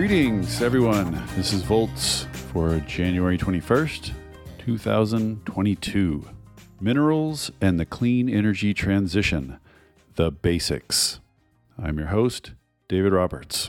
Greetings, everyone. This is Volts for January 21st, 2022. Minerals and the Clean Energy Transition The Basics. I'm your host, David Roberts.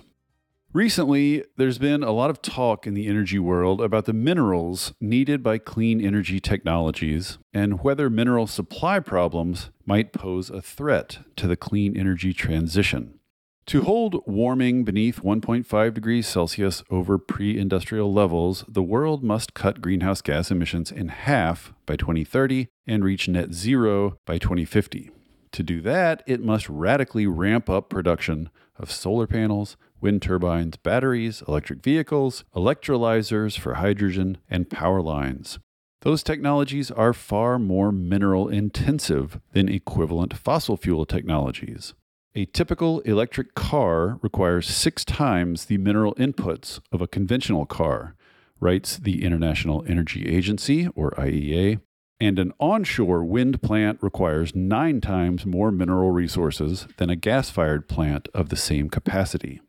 Recently, there's been a lot of talk in the energy world about the minerals needed by clean energy technologies and whether mineral supply problems might pose a threat to the clean energy transition. To hold warming beneath 1.5 degrees Celsius over pre industrial levels, the world must cut greenhouse gas emissions in half by 2030 and reach net zero by 2050. To do that, it must radically ramp up production of solar panels, wind turbines, batteries, electric vehicles, electrolyzers for hydrogen, and power lines. Those technologies are far more mineral intensive than equivalent fossil fuel technologies. A typical electric car requires six times the mineral inputs of a conventional car, writes the International Energy Agency, or IEA. And an onshore wind plant requires nine times more mineral resources than a gas fired plant of the same capacity.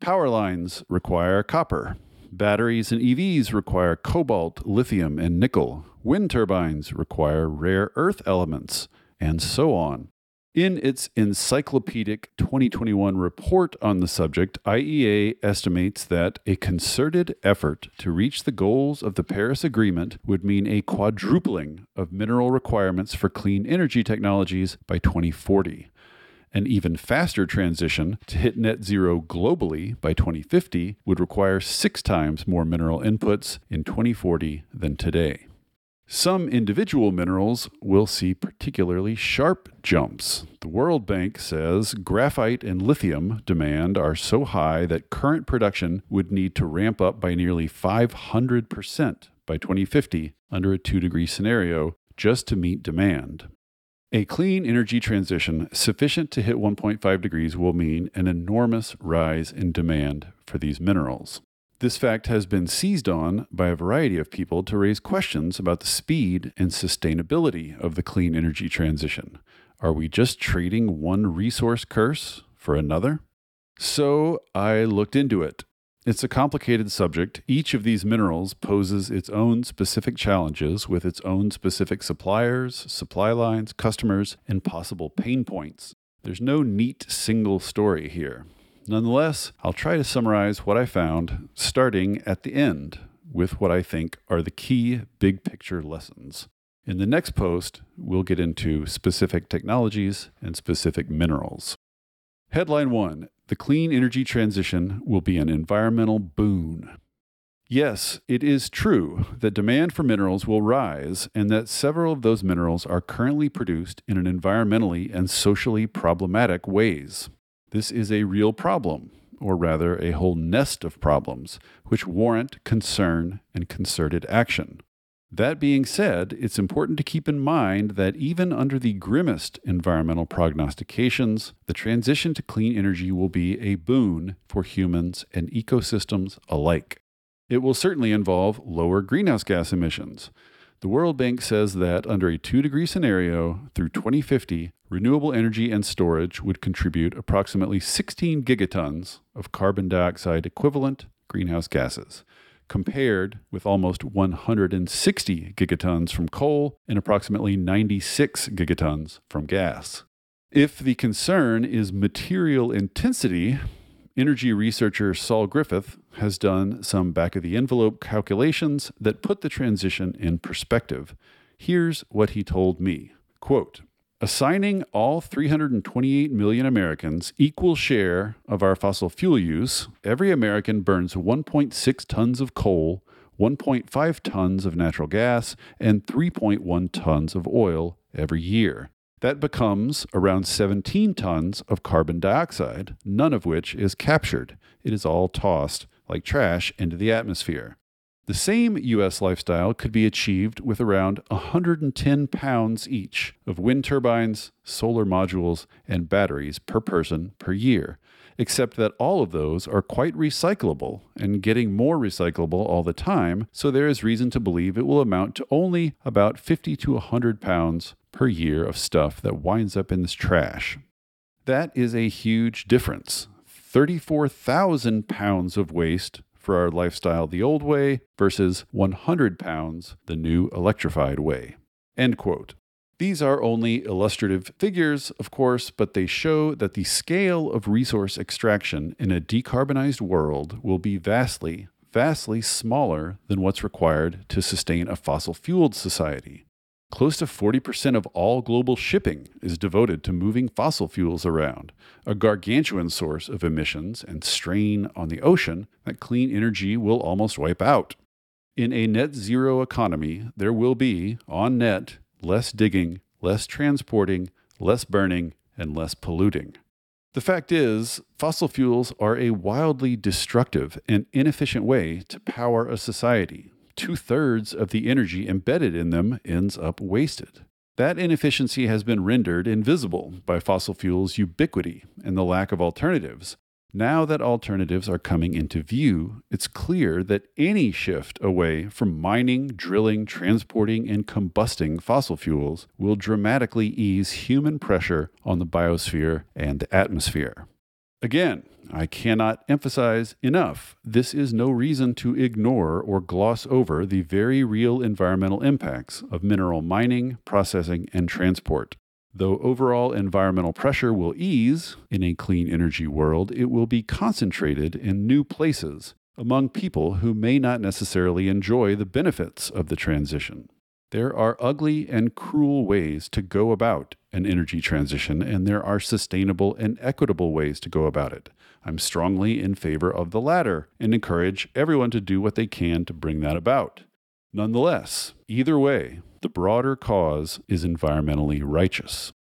Power lines require copper. Batteries and EVs require cobalt, lithium, and nickel. Wind turbines require rare earth elements, and so on. In its encyclopedic 2021 report on the subject, IEA estimates that a concerted effort to reach the goals of the Paris Agreement would mean a quadrupling of mineral requirements for clean energy technologies by 2040. An even faster transition to hit net zero globally by 2050 would require six times more mineral inputs in 2040 than today. Some individual minerals will see particularly sharp jumps. The World Bank says graphite and lithium demand are so high that current production would need to ramp up by nearly 500% by 2050 under a 2 degree scenario just to meet demand. A clean energy transition sufficient to hit 1.5 degrees will mean an enormous rise in demand for these minerals. This fact has been seized on by a variety of people to raise questions about the speed and sustainability of the clean energy transition. Are we just trading one resource curse for another? So I looked into it. It's a complicated subject. Each of these minerals poses its own specific challenges with its own specific suppliers, supply lines, customers, and possible pain points. There's no neat single story here. Nonetheless, I'll try to summarize what I found, starting at the end with what I think are the key big picture lessons. In the next post, we'll get into specific technologies and specific minerals. Headline 1 The clean energy transition will be an environmental boon. Yes, it is true that demand for minerals will rise and that several of those minerals are currently produced in an environmentally and socially problematic ways. This is a real problem, or rather, a whole nest of problems, which warrant concern and concerted action. That being said, it's important to keep in mind that even under the grimmest environmental prognostications, the transition to clean energy will be a boon for humans and ecosystems alike. It will certainly involve lower greenhouse gas emissions. The World Bank says that under a 2 degree scenario through 2050, renewable energy and storage would contribute approximately 16 gigatons of carbon dioxide equivalent greenhouse gases, compared with almost 160 gigatons from coal and approximately 96 gigatons from gas. If the concern is material intensity, energy researcher Saul Griffith has done some back of the envelope calculations that put the transition in perspective. Here's what he told me. Quote, assigning all 328 million Americans equal share of our fossil fuel use, every American burns 1.6 tons of coal, 1.5 tons of natural gas, and 3.1 tons of oil every year. That becomes around 17 tons of carbon dioxide, none of which is captured. It is all tossed like trash into the atmosphere. The same U.S. lifestyle could be achieved with around 110 pounds each of wind turbines, solar modules, and batteries per person per year, except that all of those are quite recyclable and getting more recyclable all the time, so there is reason to believe it will amount to only about 50 to 100 pounds per year of stuff that winds up in this trash. That is a huge difference. 34,000 pounds of waste for our lifestyle the old way versus 100 pounds the new electrified way. End quote. These are only illustrative figures, of course, but they show that the scale of resource extraction in a decarbonized world will be vastly, vastly smaller than what's required to sustain a fossil fueled society. Close to 40% of all global shipping is devoted to moving fossil fuels around, a gargantuan source of emissions and strain on the ocean that clean energy will almost wipe out. In a net zero economy, there will be, on net, less digging, less transporting, less burning, and less polluting. The fact is, fossil fuels are a wildly destructive and inefficient way to power a society, two thirds of the energy embedded in them ends up wasted. That inefficiency has been rendered invisible by fossil fuels' ubiquity and the lack of alternatives. Now that alternatives are coming into view, it's clear that any shift away from mining, drilling, transporting, and combusting fossil fuels will dramatically ease human pressure on the biosphere and the atmosphere. Again, I cannot emphasize enough this is no reason to ignore or gloss over the very real environmental impacts of mineral mining, processing, and transport. Though overall environmental pressure will ease in a clean energy world, it will be concentrated in new places among people who may not necessarily enjoy the benefits of the transition. There are ugly and cruel ways to go about an energy transition, and there are sustainable and equitable ways to go about it. I'm strongly in favor of the latter and encourage everyone to do what they can to bring that about. Nonetheless, either way, the broader cause is environmentally righteous.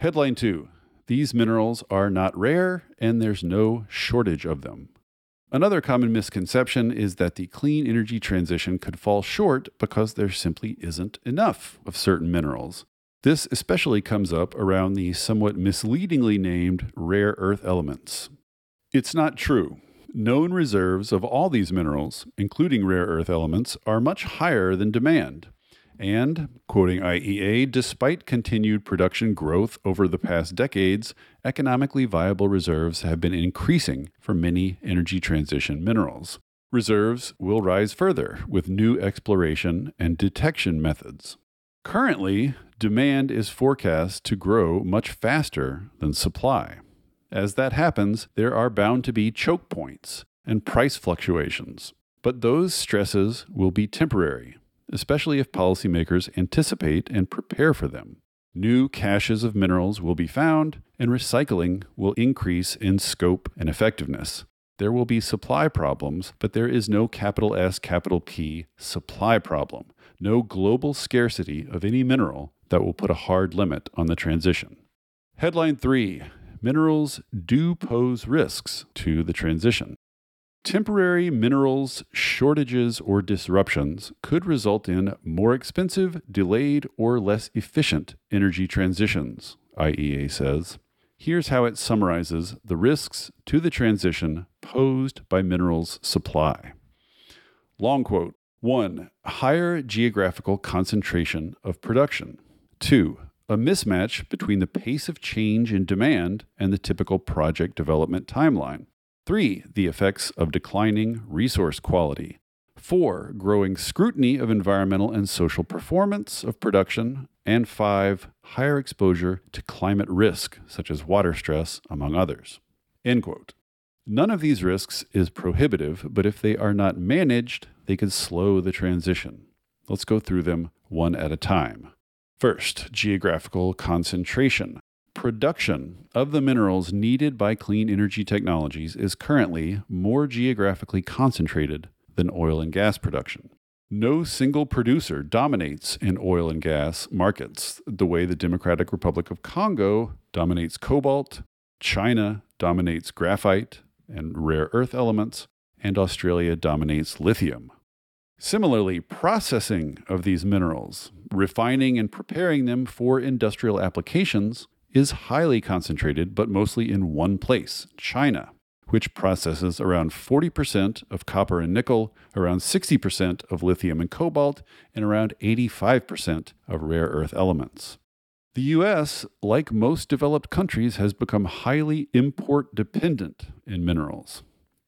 Headline 2 These minerals are not rare, and there's no shortage of them. Another common misconception is that the clean energy transition could fall short because there simply isn't enough of certain minerals. This especially comes up around the somewhat misleadingly named rare earth elements. It's not true. Known reserves of all these minerals, including rare earth elements, are much higher than demand. And, quoting IEA, despite continued production growth over the past decades, economically viable reserves have been increasing for many energy transition minerals. Reserves will rise further with new exploration and detection methods. Currently, demand is forecast to grow much faster than supply. As that happens, there are bound to be choke points and price fluctuations. But those stresses will be temporary especially if policymakers anticipate and prepare for them. New caches of minerals will be found, and recycling will increase in scope and effectiveness. There will be supply problems, but there is no capital S, capital P supply problem, no global scarcity of any mineral that will put a hard limit on the transition. Headline 3 Minerals do pose risks to the transition. Temporary minerals shortages or disruptions could result in more expensive, delayed, or less efficient energy transitions, IEA says. Here's how it summarizes the risks to the transition posed by minerals supply. Long quote 1. Higher geographical concentration of production. 2. A mismatch between the pace of change in demand and the typical project development timeline. Three, the effects of declining resource quality. Four, growing scrutiny of environmental and social performance of production. And five, higher exposure to climate risk, such as water stress, among others. End quote. None of these risks is prohibitive, but if they are not managed, they could slow the transition. Let's go through them one at a time. First, geographical concentration production of the minerals needed by clean energy technologies is currently more geographically concentrated than oil and gas production. No single producer dominates in oil and gas markets the way the Democratic Republic of Congo dominates cobalt, China dominates graphite and rare earth elements, and Australia dominates lithium. Similarly, processing of these minerals, refining and preparing them for industrial applications, is highly concentrated, but mostly in one place, China, which processes around 40% of copper and nickel, around 60% of lithium and cobalt, and around 85% of rare earth elements. The US, like most developed countries, has become highly import dependent in minerals.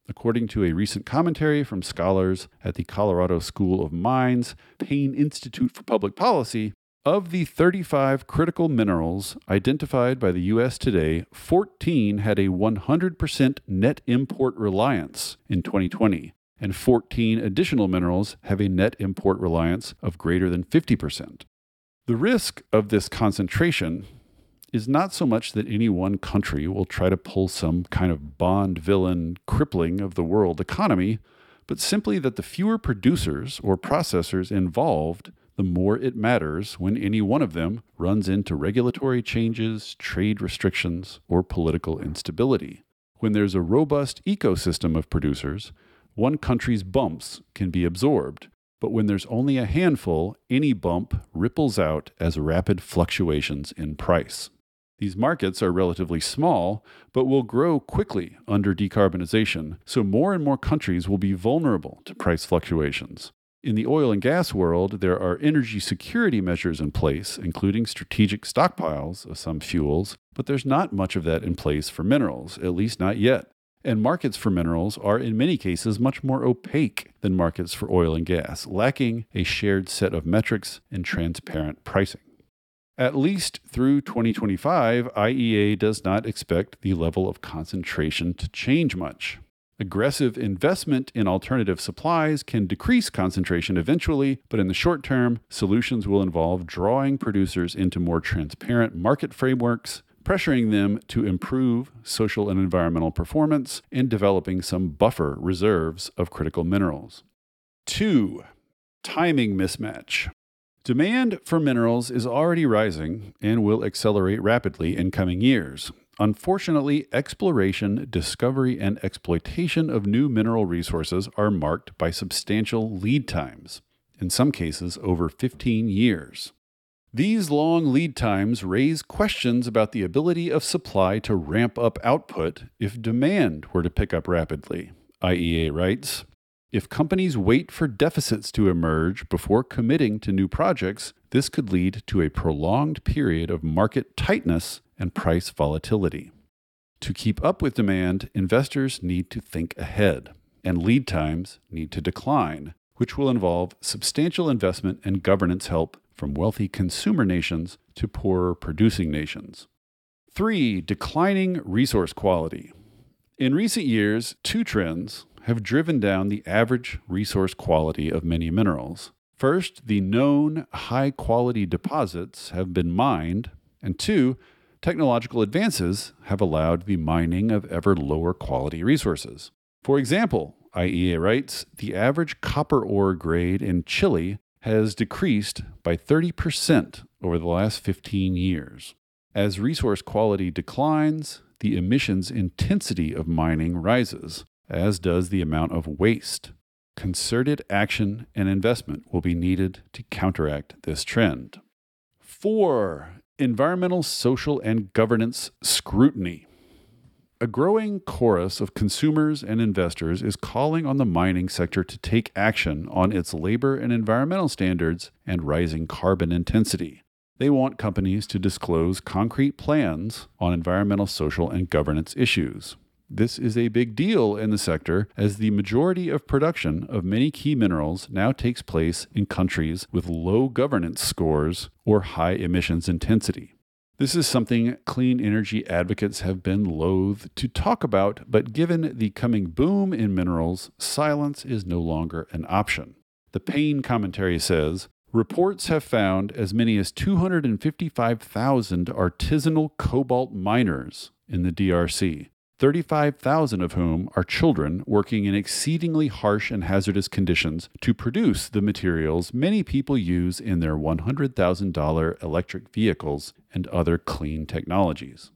According to a recent commentary from scholars at the Colorado School of Mines Payne Institute for Public Policy, of the 35 critical minerals identified by the U.S. today, 14 had a 100% net import reliance in 2020, and 14 additional minerals have a net import reliance of greater than 50%. The risk of this concentration is not so much that any one country will try to pull some kind of bond villain crippling of the world economy, but simply that the fewer producers or processors involved the more it matters when any one of them runs into regulatory changes, trade restrictions, or political instability. When there's a robust ecosystem of producers, one country's bumps can be absorbed, but when there's only a handful, any bump ripples out as rapid fluctuations in price. These markets are relatively small, but will grow quickly under decarbonization, so more and more countries will be vulnerable to price fluctuations. In the oil and gas world, there are energy security measures in place, including strategic stockpiles of some fuels, but there's not much of that in place for minerals, at least not yet. And markets for minerals are in many cases much more opaque than markets for oil and gas, lacking a shared set of metrics and transparent pricing. At least through 2025, IEA does not expect the level of concentration to change much. Aggressive investment in alternative supplies can decrease concentration eventually, but in the short term, solutions will involve drawing producers into more transparent market frameworks, pressuring them to improve social and environmental performance, and developing some buffer reserves of critical minerals. Two, timing mismatch. Demand for minerals is already rising and will accelerate rapidly in coming years. Unfortunately, exploration, discovery, and exploitation of new mineral resources are marked by substantial lead times, in some cases over 15 years. These long lead times raise questions about the ability of supply to ramp up output if demand were to pick up rapidly. IEA writes If companies wait for deficits to emerge before committing to new projects, this could lead to a prolonged period of market tightness and price volatility. To keep up with demand, investors need to think ahead, and lead times need to decline, which will involve substantial investment and governance help from wealthy consumer nations to poorer producing nations. Three, declining resource quality. In recent years, two trends have driven down the average resource quality of many minerals. First, the known high quality deposits have been mined, and two, technological advances have allowed the mining of ever lower quality resources. For example, IEA writes the average copper ore grade in Chile has decreased by 30% over the last 15 years. As resource quality declines, the emissions intensity of mining rises, as does the amount of waste. Concerted action and investment will be needed to counteract this trend. Four, environmental, social, and governance scrutiny. A growing chorus of consumers and investors is calling on the mining sector to take action on its labor and environmental standards and rising carbon intensity. They want companies to disclose concrete plans on environmental, social, and governance issues. This is a big deal in the sector as the majority of production of many key minerals now takes place in countries with low governance scores or high emissions intensity. This is something clean energy advocates have been loath to talk about, but given the coming boom in minerals, silence is no longer an option. The Payne commentary says Reports have found as many as 255,000 artisanal cobalt miners in the DRC, 35,000 of whom are children working in exceedingly harsh and hazardous conditions to produce the materials many people use in their $100,000 electric vehicles and other clean technologies.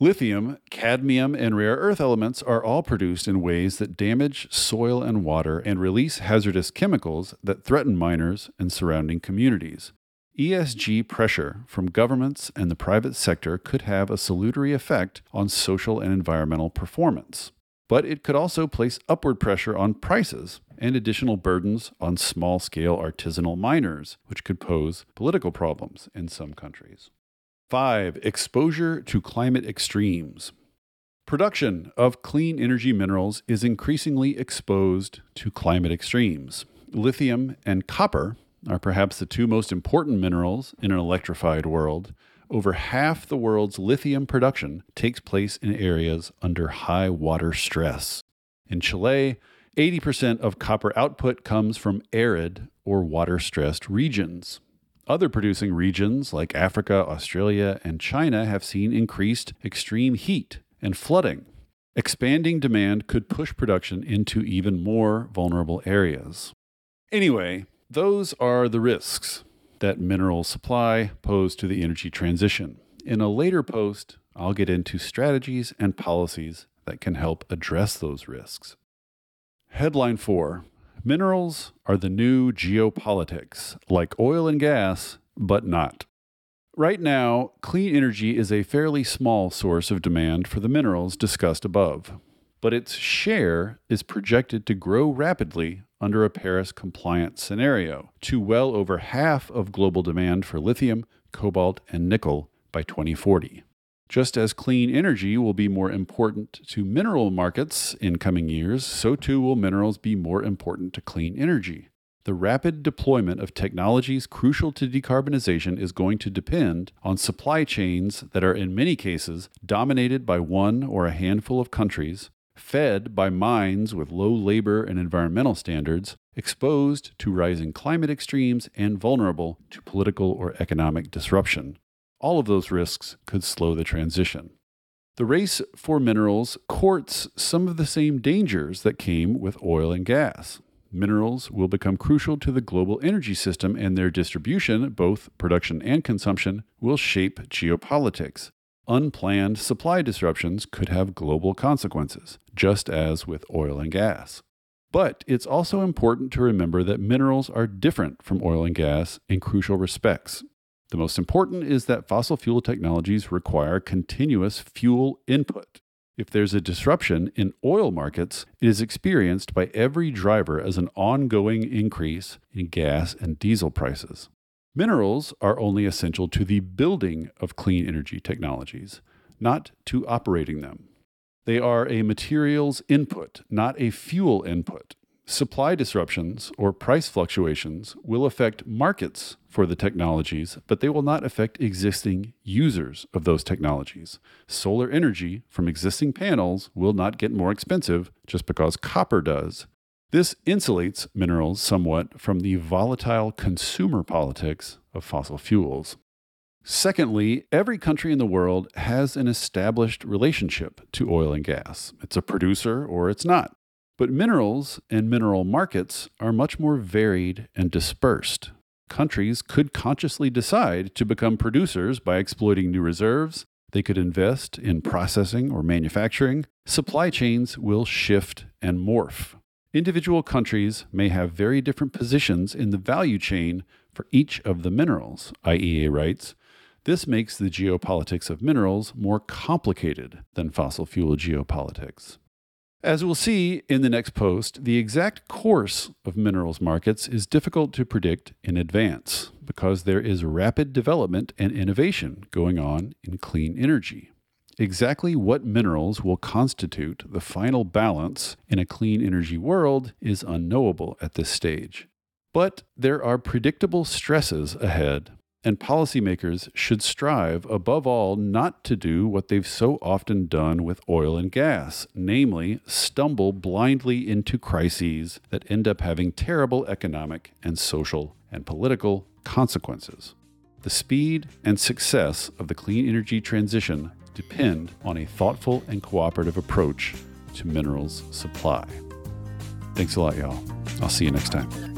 Lithium, cadmium, and rare earth elements are all produced in ways that damage soil and water and release hazardous chemicals that threaten miners and surrounding communities. ESG pressure from governments and the private sector could have a salutary effect on social and environmental performance. But it could also place upward pressure on prices and additional burdens on small scale artisanal miners, which could pose political problems in some countries. 5. Exposure to climate extremes. Production of clean energy minerals is increasingly exposed to climate extremes. Lithium and copper are perhaps the two most important minerals in an electrified world. Over half the world's lithium production takes place in areas under high water stress. In Chile, 80% of copper output comes from arid or water stressed regions. Other producing regions like Africa, Australia, and China have seen increased extreme heat and flooding. Expanding demand could push production into even more vulnerable areas. Anyway, those are the risks that mineral supply pose to the energy transition. In a later post, I'll get into strategies and policies that can help address those risks. Headline 4 Minerals are the new geopolitics, like oil and gas, but not. Right now, clean energy is a fairly small source of demand for the minerals discussed above, but its share is projected to grow rapidly under a Paris compliant scenario to well over half of global demand for lithium, cobalt, and nickel by 2040. Just as clean energy will be more important to mineral markets in coming years, so too will minerals be more important to clean energy. The rapid deployment of technologies crucial to decarbonization is going to depend on supply chains that are, in many cases, dominated by one or a handful of countries, fed by mines with low labor and environmental standards, exposed to rising climate extremes, and vulnerable to political or economic disruption. All of those risks could slow the transition. The race for minerals courts some of the same dangers that came with oil and gas minerals will become crucial to the global energy system, and their distribution, both production and consumption, will shape geopolitics. Unplanned supply disruptions could have global consequences, just as with oil and gas. But it's also important to remember that minerals are different from oil and gas in crucial respects. The most important is that fossil fuel technologies require continuous fuel input. If there's a disruption in oil markets, it is experienced by every driver as an ongoing increase in gas and diesel prices. Minerals are only essential to the building of clean energy technologies, not to operating them. They are a materials input, not a fuel input. Supply disruptions or price fluctuations will affect markets for the technologies, but they will not affect existing users of those technologies. Solar energy from existing panels will not get more expensive just because copper does. This insulates minerals somewhat from the volatile consumer politics of fossil fuels. Secondly, every country in the world has an established relationship to oil and gas. It's a producer or it's not. But minerals and mineral markets are much more varied and dispersed. Countries could consciously decide to become producers by exploiting new reserves. They could invest in processing or manufacturing. Supply chains will shift and morph. Individual countries may have very different positions in the value chain for each of the minerals, IEA writes. This makes the geopolitics of minerals more complicated than fossil fuel geopolitics. As we'll see in the next post, the exact course of minerals markets is difficult to predict in advance because there is rapid development and innovation going on in clean energy. Exactly what minerals will constitute the final balance in a clean energy world is unknowable at this stage. But there are predictable stresses ahead and policymakers should strive, above all, not to do what they've so often done with oil and gas, namely, stumble blindly into crises that end up having terrible economic and social and political consequences. The speed and success of the clean energy transition depend on a thoughtful and cooperative approach to minerals supply. Thanks a lot, y'all. I'll see you next time.